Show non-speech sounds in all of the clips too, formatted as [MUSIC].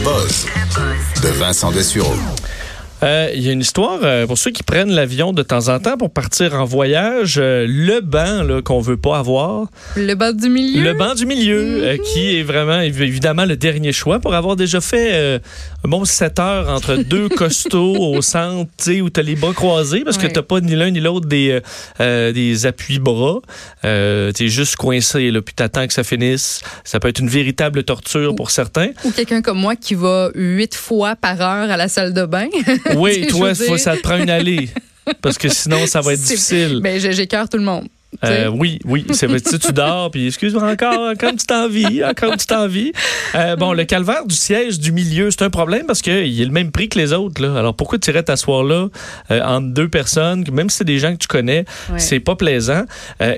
Buzz de Vincent Dessureau. Euh, Il y a une histoire euh, pour ceux qui prennent l'avion de temps en temps pour partir en voyage. euh, le banc là, qu'on veut pas avoir, Le bas du milieu? le banc du milieu, euh, qui est vraiment évi- évidemment le dernier choix pour avoir déjà fait un bon 7 heures entre [LAUGHS] deux costauds au centre, où tu as les bras croisés parce que Ouais. t'as pas ni l'un ni l'autre des, des appuis-bras. Euh, tu es juste coincé, là, puis t'attends que ça finisse. Ça peut être une véritable torture pour certains. Ou quelqu'un comme moi qui va huit fois par heure à la salle de bain. [LAUGHS] [LAUGHS] Oui, [LAUGHS] toi, faut, ça te prend une allée. Parce que sinon, ça va être [LAUGHS] difficile. Ben, j'écœure tout le monde. Euh, oui, oui, c'est vrai. Tu dors, puis excuse-moi encore, encore une petite envie, encore une petite envie. Euh, bon, le calvaire du siège du milieu, c'est un problème parce qu'il est le même prix que les autres. Là. Alors pourquoi tu irais t'asseoir là euh, entre deux personnes, même si c'est des gens que tu connais, Ouais. c'est pas plaisant.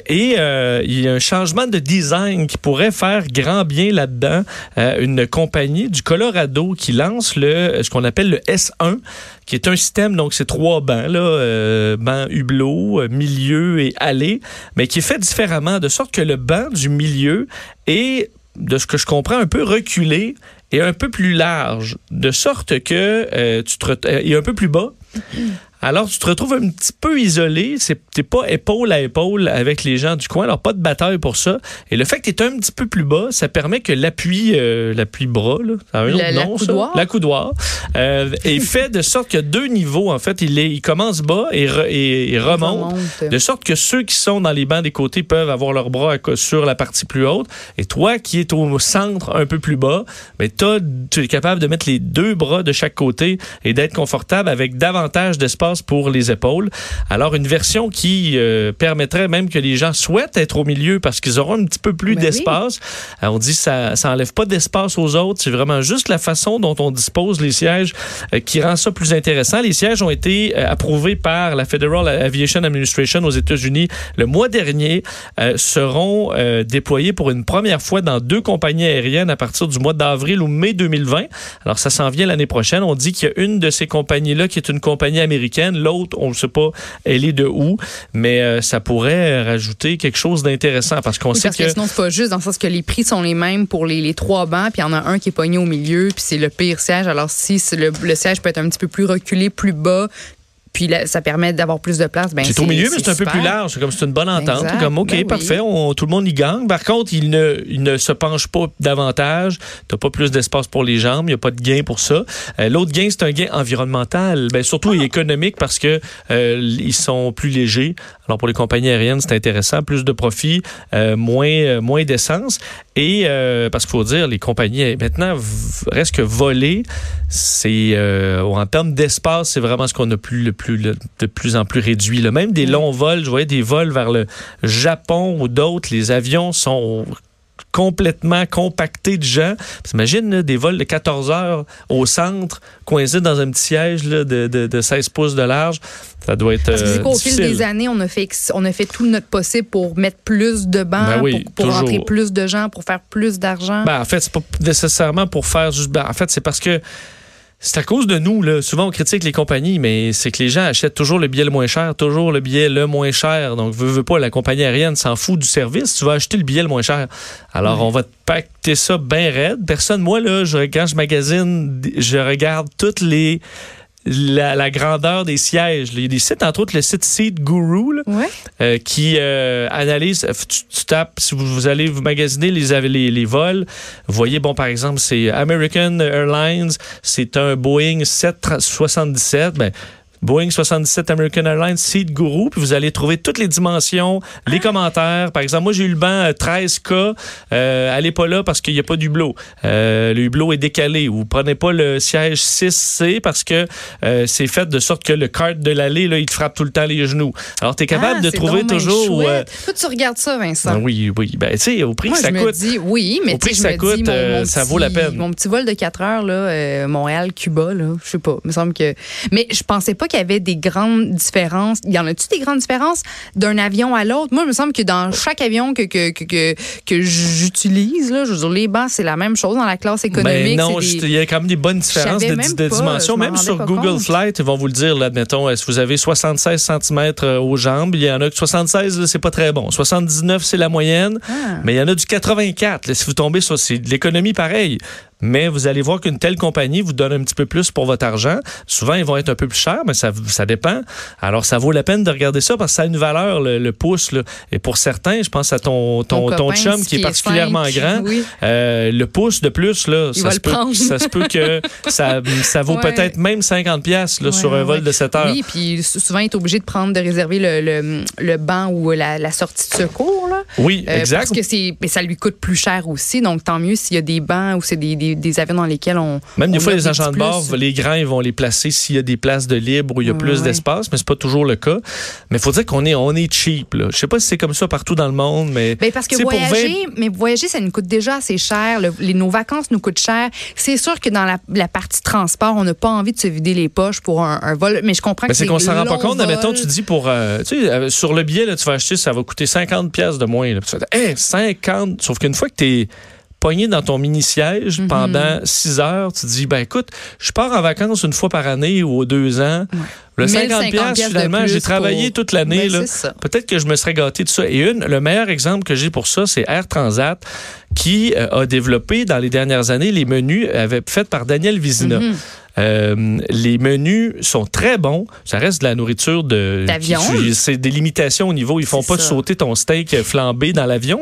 Et il y a un changement de design qui pourrait faire grand bien là-dedans. Une compagnie du Colorado qui lance le ce qu'on appelle le S1, qui est un système, donc c'est trois bancs, là, euh, banc hublot, euh, milieu et allée, mais qui est fait différemment, de sorte que le banc du milieu est, de ce que je comprends, un peu reculé et un peu plus large, de sorte que euh, tu te ret- euh, et un peu plus bas. Alors, tu te retrouves un petit peu isolé. T'es pas épaule à épaule avec les gens du coin. Alors, pas de bataille pour ça. Et le fait que tu es un petit peu plus bas, ça permet que l'appui, euh, l'appui bras, là, ça a un autre nom, ça? La coudoir, euh, est fait de sorte qu'il y a deux niveaux. En fait, il, est, il commence bas et, re- et- et remonte. Remonte. De sorte que ceux qui sont dans les bancs des côtés peuvent avoir leurs bras sur la partie plus haute. Et toi, qui es au centre un peu plus bas, mais tu es capable de mettre les deux bras de chaque côté et d'être confortable avec davantage d'espace pour les épaules. Alors, une version qui euh, permettrait même que les gens souhaitent être au milieu parce qu'ils auront un petit peu plus Ben d'espace. Euh, On dit que ça, ça enlève pas d'espace aux autres. C'est vraiment juste la façon dont on dispose les sièges euh, qui rend ça plus intéressant. Les sièges ont été euh, approuvés par la Federal Aviation Administration aux États-Unis le mois dernier, seront déployés pour une première fois dans deux compagnies aériennes à partir du mois d'avril ou mai 2020. Alors, ça s'en vient l'année prochaine. On dit qu'il y a une de ces compagnies-là qui est une compagnie américaine. L'autre, on ne sait pas, elle est de où, mais euh, ça pourrait rajouter quelque chose d'intéressant parce qu'on Oui, sait parce que, sinon, c'est pas juste dans le sens que les prix sont les mêmes pour les, les trois bancs, puis il y en a un qui est pogné au milieu, puis c'est le pire siège. Alors, si le siège peut être un petit peu plus reculé, plus bas, puis là, ça permet d'avoir plus de place, ben C'est au milieu, mais c'est un peu plus large. C'est comme c'est une bonne entente. Comme, OK, Ben oui. parfait, on- tout le monde y gagne. Par contre, il ne, il ne se penche pas davantage. Tu pas plus d'espace pour les jambes. Il n'y a pas de gain pour ça. Euh, L'autre gain, c'est un gain environnemental. Ben, surtout Ah. et économique parce que euh, ils sont plus légers. Alors, pour les compagnies aériennes, c'est intéressant. Plus de profit, euh, moins, euh, moins d'essence. Et euh, parce qu'il faut dire, les compagnies, maintenant, v- reste que voler, c'est euh, en termes d'espace, c'est vraiment ce qu'on a plus, le plus, le- de plus en plus réduit. là. Même des longs vols, je voyais des vols vers le Japon ou d'autres, les avions sont complètement compactés de gens. T'imagines des vols de 14 heures au centre, coincés dans un petit siège là, de, de, de 16 pouces de large. Ça doit être Parce que euh, c'est quoi, au fil des années, on a, fait, on a fait tout notre possible pour mettre plus de bancs, Ben oui, pour, pour rentrer plus de gens, pour faire plus d'argent. Ben, en fait, c'est pas nécessairement pour faire juste. ben, en fait, c'est parce que c'est à cause de nous. Là. Souvent, on critique les compagnies, mais c'est que les gens achètent toujours le billet le moins cher, toujours le billet le moins cher. Donc, veux, veux pas, la compagnie aérienne s'en fout du service. Tu vas acheter le billet le moins cher. Alors, on va te pacter ça bien raide. Personne, moi, là, je, quand je magasine, je regarde toutes les. La, la grandeur des sièges. Il y a des sites, entre autres le site Seat Guru, là, ouais. euh, qui euh, analyse, tu, tu tapes, si vous, vous allez vous magasiner les, les, les vols, vous voyez, bon, par exemple, c'est American Airlines, c'est un Boeing 777, ben, Boeing 77 American Airlines Seat Guru, puis vous allez trouver toutes les dimensions, les commentaires. Par exemple, moi, j'ai eu le banc euh, 13K. Euh, allez pas là parce qu'il n'y a pas d'hublot. Euh, le hublot est décalé. Vous prenez pas le siège 6C parce que euh, c'est fait de sorte que le cart de l'allée, là, il te frappe tout le temps les genoux. Alors, tu es capable Ah, de trouver toujours... euh. Toi, tu regardes ça, Vincent. ben oui, oui. Ben, tu sais, au prix Moi, que ça je coûte. me dis, oui, mais Au prix que ça dis, coûte, mon- euh, mon ça petit- vaut la peine. Mon petit vol de 4 heures, là, euh, Montréal-Cuba, là, je sais pas, il me semble que... Mais je pensais pas qu'il y avait des grandes différences. Il y en a-tu des grandes différences d'un avion à l'autre? Moi, il me semble que dans chaque avion que, que, que, que, que j'utilise, là, je veux dire, les bancs, c'est la même chose dans la classe Ben économique. non, je- il y a quand même des bonnes différences de, même de pas, m'en Même sur Google compte. Flight, ils vont vous le dire, là, admettons, euh, si vous avez 76 cm aux jambes, il y en a que 76, là, c'est pas très bon. 79, c'est la moyenne. Ah. Mais il y en a du 84. là, si vous tombez sur c'est de l'économie pareil. Mais vous allez voir qu'une telle compagnie vous donne un petit peu plus pour votre argent. Souvent, ils vont être un peu plus chers, mais ça, ça dépend. Alors, ça vaut la peine de regarder ça parce que ça a une valeur, le, le pouce. Là. Et pour certains, je pense à ton, ton, Ton chum qui est qui est particulièrement cinq, grand. oui. Euh, le pouce de plus, là, ça se, peut, ça se peut que [LAUGHS] ça, ça vaut Ouais. peut-être même 50 pièces là, Ouais, sur un ouais, vol de 7 heures. Oui, puis sou- souvent, il est obligé de prendre, de réserver le, le, le banc ou la, la sortie de secours. Là. Oui, Euh, exact. Parce que mais ça lui coûte plus cher aussi. Donc, tant mieux s'il y a des bancs ou c'est des, des, des avions dans lesquels on. Même des on fois, les agents de bord, les grands, ils vont les placer s'il y a des places de libre où il y a plus ouais. d'espace, mais c'est pas toujours le cas. Mais il faut dire qu'on est, on est cheap. Là. Je sais pas si c'est comme ça partout dans le monde, mais. Ben parce que voyager, mais voyager, ça nous coûte déjà assez cher. Le- les, nos vacances nous coûtent cher. C'est sûr que dans la, la partie transport, on n'a pas envie de se vider les poches pour un, un vol. Mais je comprends Ben, que c'est qu'on s'en rend pas compte. Admettons, tu dis pour. euh, tu sais, euh, sur le billet, là, tu vas acheter, ça va coûter 50 pièces de moins. Là. Tu fais, Hey, 50. Sauf qu'une fois que tu es pogné dans ton mini-siège Mhm. pendant 6 heures, tu te dis, ben écoute, je pars en vacances une fois par année ou aux deux ans. Le 50 1050 pièces, finalement, j'ai travaillé pour- toute l'année. Ben. Peut-être que je me serais gâté de ça. Et une, le meilleur exemple que j'ai pour ça, c'est Air Transat qui euh, a développé dans les dernières années les menus avait faits par Daniel Vizina. Mhm. Euh, les menus sont très bons. Ça reste de la nourriture de D'avion. C'est des limitations au niveau. Ils font pas ça. sauter ton steak flambé dans l'avion,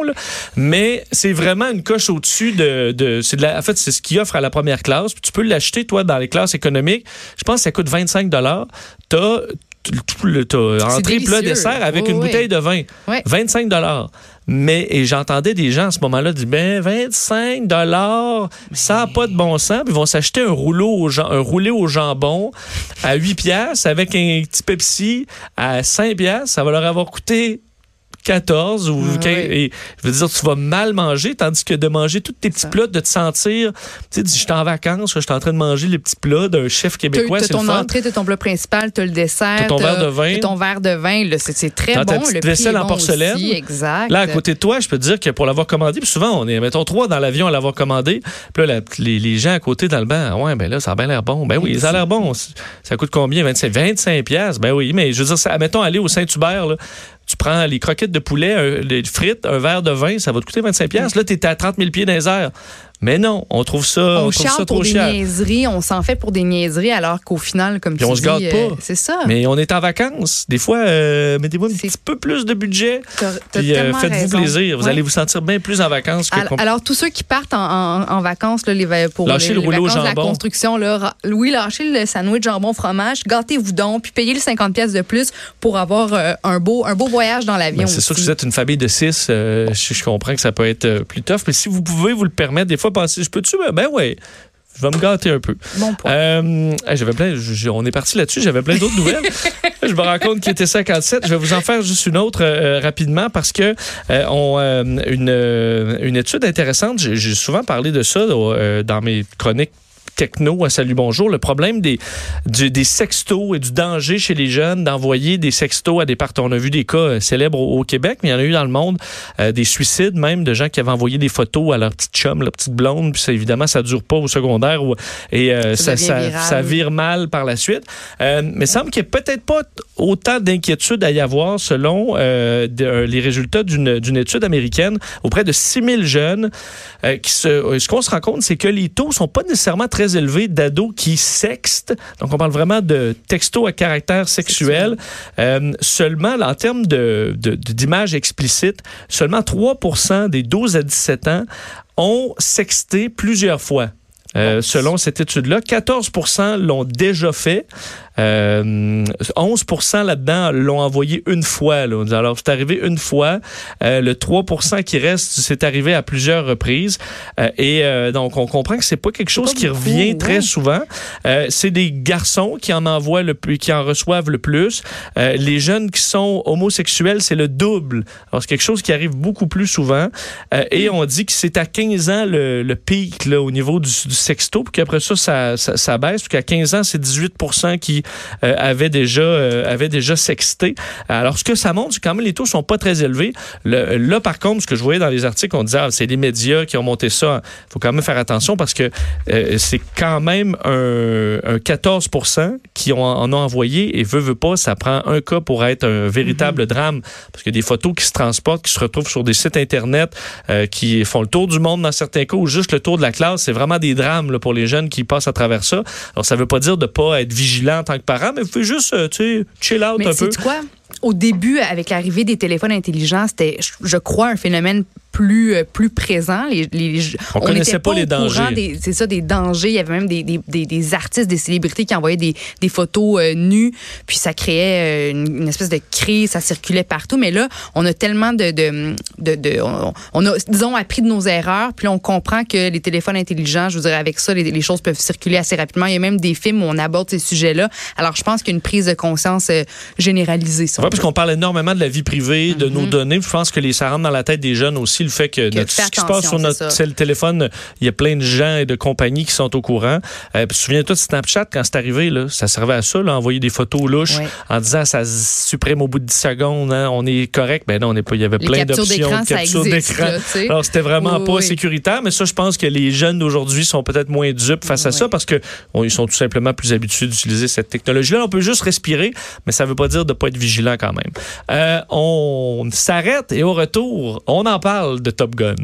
mais c'est vraiment une coche au-dessus de. de c'est de la, en fait, c'est ce qu'ils offrent à la première classe. Puis tu peux l'acheter toi dans les classes économiques. Je pense que ça coûte 25 dollars. T'as tout le- t'as entrée, plat, dessert avec Oui, une oui. bouteille de vin. Ouais. 25 dollars. Mais et j'entendais des gens à ce moment-là dire ben 25 dollars, ça n'a pas de bon sens, puis ils vont s'acheter un rouleau au un roulé au jambon à 8 pièces avec un petit Pepsi à 5 pièces, ça va leur avoir coûté 14 ou Ah, 15, ouais. et je veux dire tu vas mal manger tandis que de manger tous tes petits plats de te sentir tu sais je suis en vacances je suis en train de manger les petits plats d'un chef québécois t'as le ton entrée, t'as ton plat principal, t'as le dessert. T'as ton verre de vin. ton verre de vin. C'est très ta bon. petite le vaisselle en porcelaine. aussi, exact. Là, à côté de toi, je peux te dire que pour l'avoir commandé, puis souvent, on est, mettons, trois dans l'avion à l'avoir commandé. Puis là, la- les, les gens à côté dans le banc, ah ouais, ben là, ça a bien l'air bon. Ben oui, ça a l'air bon. Ça coûte combien? 25, 25 piastres? Ben oui, mais je veux dire, ça, mettons, aller au Saint-Hubert, là, tu prends les croquettes de poulet, les frites, un verre de vin, ça va te coûter 25 piastres. Là, t'es à 30 000 pieds dans les airs. Mais non, on trouve ça, on, on trouve ça trop pour des niaiseries, on s'en fait pour des niaiseries, alors qu'au final, comme Puis tu on se dis, gâte euh, pas. c'est ça. Mais on est en vacances. Des fois, euh, mettez-vous un petit peu plus de budget. Puis euh, faites-vous plaisir. Vous Ouais. allez vous sentir bien plus en vacances que Alors, alors, tous ceux qui partent en, en- en vacances, là, les, pour Lâchez les, le les rouleau vacances de la jambon. construction, là, oui, lâchez le sandwich jambon fromage, gâtez-vous donc, puis payez le 50 pièces de plus pour avoir euh, un beau un beau voyage dans l'avion. Ben, c'est sûr que vous êtes une famille de six. euh, je, je comprends que ça peut être plus tough. Mais si vous pouvez vous le permettre, des fois, je peux-tu? Ben, ben ouais. Je vais me gâter un peu. Bon point. Euh, j'avais plein, on est parti là-dessus, j'avais plein d'autres nouvelles. [LAUGHS] je me rends compte qu'il était 57. Je vais vous en faire juste une autre euh, rapidement parce que euh, on, euh, une, euh, une étude intéressante, j'ai souvent parlé de ça euh, dans mes chroniques techno à Salut Bonjour, le problème des, du- des sextos et du danger chez les jeunes d'envoyer des sextos à des partenaires. On a vu des cas euh, célèbres au, au Québec, mais il y en a eu dans le monde, euh, des suicides même de gens qui avaient envoyé des photos à leur petite chum, leur petite blonde, puis ça, évidemment, ça dure pas au secondaire ou- et euh, Ça ça, ça, vire mal par la suite. Euh, mais il semble qu'il n'y ait peut-être pas autant d'inquiétude à y avoir selon de- les résultats d'une étude américaine auprès de 6000 jeunes. qui se, ce qu'on se rend compte, c'est que les taux sont pas nécessairement très élevés d'ados qui sextent. Donc, on parle vraiment de textos à caractère sexuel. Euh, seulement, en termes de- de- de- d'images explicites, seulement 3 des 12 à 17 ans ont sexté plusieurs fois. Euh, selon cette étude-là, 14% l'ont déjà fait. Euh, 11% là-dedans l'ont envoyé une fois. Là. Alors, c'est arrivé une fois. Euh, le 3% qui reste, c'est arrivé à plusieurs reprises. Euh, et euh, donc, on comprend que c'est pas quelque chose pas qui beaucoup, revient très ouais. souvent. C'est des garçons qui en envoient le plus, qui en reçoivent le plus. Les jeunes qui sont homosexuels, c'est le double. Alors, c'est quelque chose qui arrive beaucoup plus souvent. Et on dit que c'est à 15 ans le, le pic là, au niveau du, du sexto, puis qu'après ça, ça, ça, ça baisse, puis qu'à 15 ans, c'est 18 qui qui euh, avaient déjà avaient déjà sexté. Alors ce que ça montre, c'est quand même les taux sont pas très élevés. Le, là par contre, ce que je voyais dans les articles, on disait ah, c'est les médias qui ont monté ça. Il faut quand même faire attention parce que c'est quand même un, un 14 qui ont, en ont envoyé et veut veut pas, ça prend un cas pour être un véritable mm-hmm. drame parce que des photos qui se transportent, qui se retrouvent sur des sites internet, qui font le tour du monde dans certains cas ou juste le tour de la classe, c'est vraiment des drames là, pour les jeunes qui passent à travers ça. Alors, ça veut pas dire de pas être vigilant tant que parent, mais vous pouvez juste, euh, tu sais, chill out un peu. quoi? Au début, avec l'arrivée des téléphones intelligents, c'était, je crois, un phénomène plus, euh, plus présent. Les, on, ne connaissait pas, les dangers. C'est ça, des dangers. Il y avait même des, des, des, artistes, des célébrités qui envoyaient des, des photos euh, nues, puis ça créait une, espèce de crise, ça circulait partout. Mais là, on a tellement de... de, de, on, a, disons, appris de nos erreurs, puis là, on comprend que les téléphones intelligents, je vous dirais, avec ça, les, les, choses peuvent circuler assez rapidement. Il y a même des films où on aborde ces sujets-là. Alors, je pense qu'il y a une prise de conscience euh, généralisée. Parce qu'on parle énormément de la vie privée, de nos mm-hmm. données. Je pense que les, ça rentre dans la tête des jeunes aussi le fait que, notre, ce qui se passe sur notre téléphone, il y a plein de gens et de compagnies qui sont au courant. Euh, Souviens-toi de Snapchat, quand c'est arrivé, là, ça servait à ça, là, envoyer des photos louches en disant ça supprime au bout de 10 secondes, hein, on est correct. Ben non, on est pas, il y avait plein d'options de capture d'écran. Alors, c'était vraiment pas sécuritaire, mais ça, je pense que les jeunes d'aujourd'hui sont peut-être moins dupes face à ça parce que ils sont tout simplement plus habitués d'utiliser cette technologie-là. On peut juste respirer, mais ça veut pas dire de pas être vigilant quand même. Euh, on s'arrête et au retour, on en parle de Top Gun.